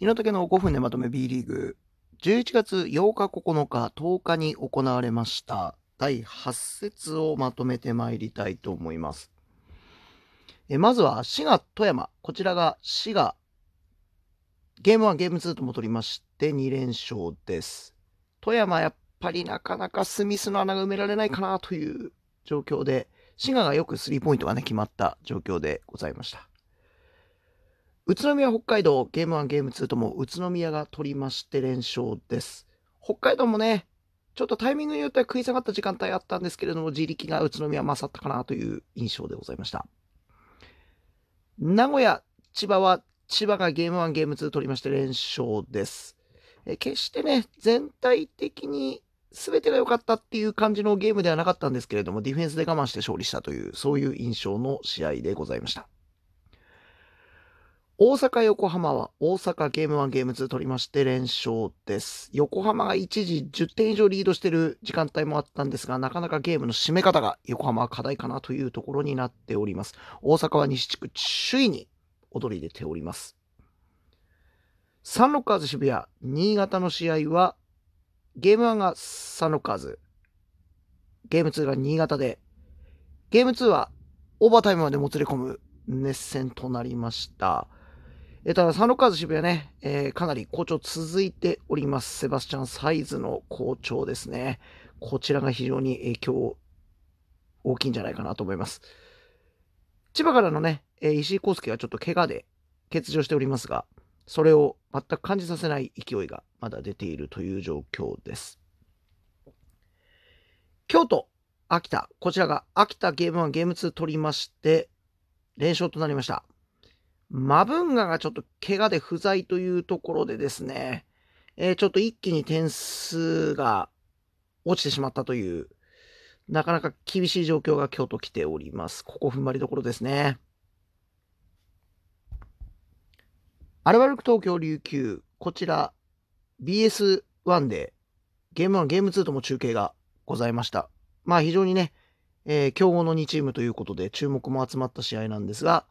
日の竹の5分でまとめ B リーグ。11月8日9日10日に行われました第8節をまとめてまいりたいと思います。えまずは滋賀富山。こちらが滋賀ゲーム1ゲーム2とも取りまして2連勝です。富山やっぱりなかなかスミスの穴が埋められないかなという状況で、滋賀がよくスリーポイントがね決まった状況でございました。宇都宮、北海道、ゲーム1、ゲーム2とも宇都宮が取りまして連勝です。北海道もね、ちょっとタイミングによっては食い下がった時間帯あったんですけれども、自力が宇都宮勝ったかなという印象でございました。名古屋、千葉は、千葉がゲーム1、ゲーム2取りまして連勝です。え決してね、全体的に全てが良かったっていう感じのゲームではなかったんですけれども、ディフェンスで我慢して勝利したという、そういう印象の試合でございました。大阪、横浜は大阪ゲーム1、ゲーム2取りまして連勝です。横浜が一時10点以上リードしてる時間帯もあったんですが、なかなかゲームの締め方が横浜は課題かなというところになっております。大阪は西地区首位に躍り出ております。サンロッカーズ渋谷、新潟の試合は、ゲーム1がサンロッカーズ、ゲーム2が新潟で、ゲーム2はオーバータイムまでもつれ込む熱戦となりました。えただ、サンロッカーズ渋谷ね、えー、かなり好調続いております。セバスチャン・サイズの好調ですね。こちらが非常に影響大きいんじゃないかなと思います。千葉からのね、えー、石井康介はちょっと怪我で欠場しておりますが、それを全く感じさせない勢いがまだ出ているという状況です。京都、秋田、こちらが秋田ゲーム1、ゲーム2取りまして、連勝となりました。マブンガがちょっと怪我で不在というところでですね、えー、ちょっと一気に点数が落ちてしまったという、なかなか厳しい状況が京都来ております。ここ踏ん張りどころですね。アルバルク東京琉球、こちら BS1 でゲーム1、ゲーム2とも中継がございました。まあ非常にね、えー、強豪の2チームということで注目も集まった試合なんですが、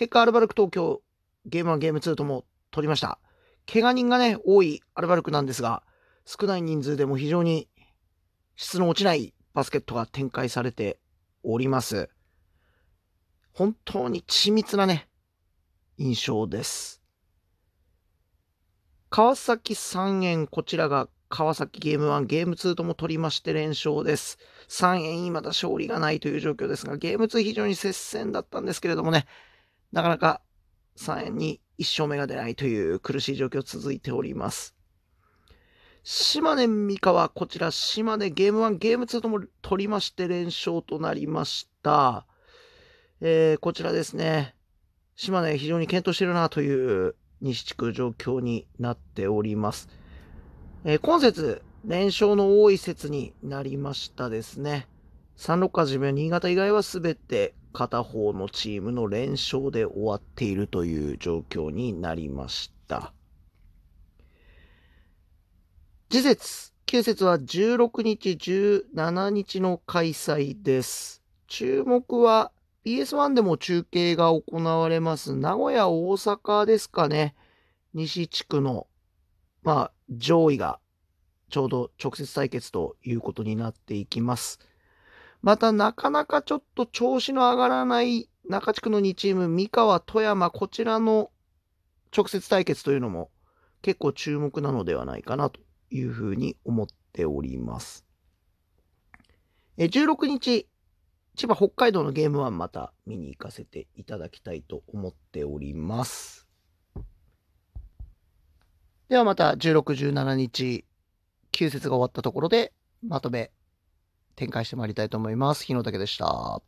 結果、アルバルク東京、ゲーム1、ゲーム2とも取りました。怪我人がね、多いアルバルクなんですが、少ない人数でも非常に質の落ちないバスケットが展開されております。本当に緻密なね、印象です。川崎3円、こちらが川崎ゲーム1、ゲーム2とも取りまして連勝です。3円、まだ勝利がないという状況ですが、ゲーム2非常に接戦だったんですけれどもね、なかなか3円に1勝目が出ないという苦しい状況続いております。島根三河、こちら島根ゲーム1、ゲーム2とも取りまして連勝となりました。えー、こちらですね。島根非常に健闘してるなという西地区状況になっております。えー、今節、連勝の多い説になりましたですね。サンロッカージムや新潟以外はすべて片方のチームの連勝で終わっているという状況になりました。次節、9節は16日、17日の開催です。注目は PS1 でも中継が行われます名古屋、大阪ですかね。西地区の、まあ、上位がちょうど直接対決ということになっていきます。またなかなかちょっと調子の上がらない中地区の2チーム、三河、富山、こちらの直接対決というのも結構注目なのではないかなというふうに思っております。え16日、千葉、北海道のゲーム1また見に行かせていただきたいと思っております。ではまた16、17日、9節が終わったところでまとめ展開してまいりたいと思います。日野武でした。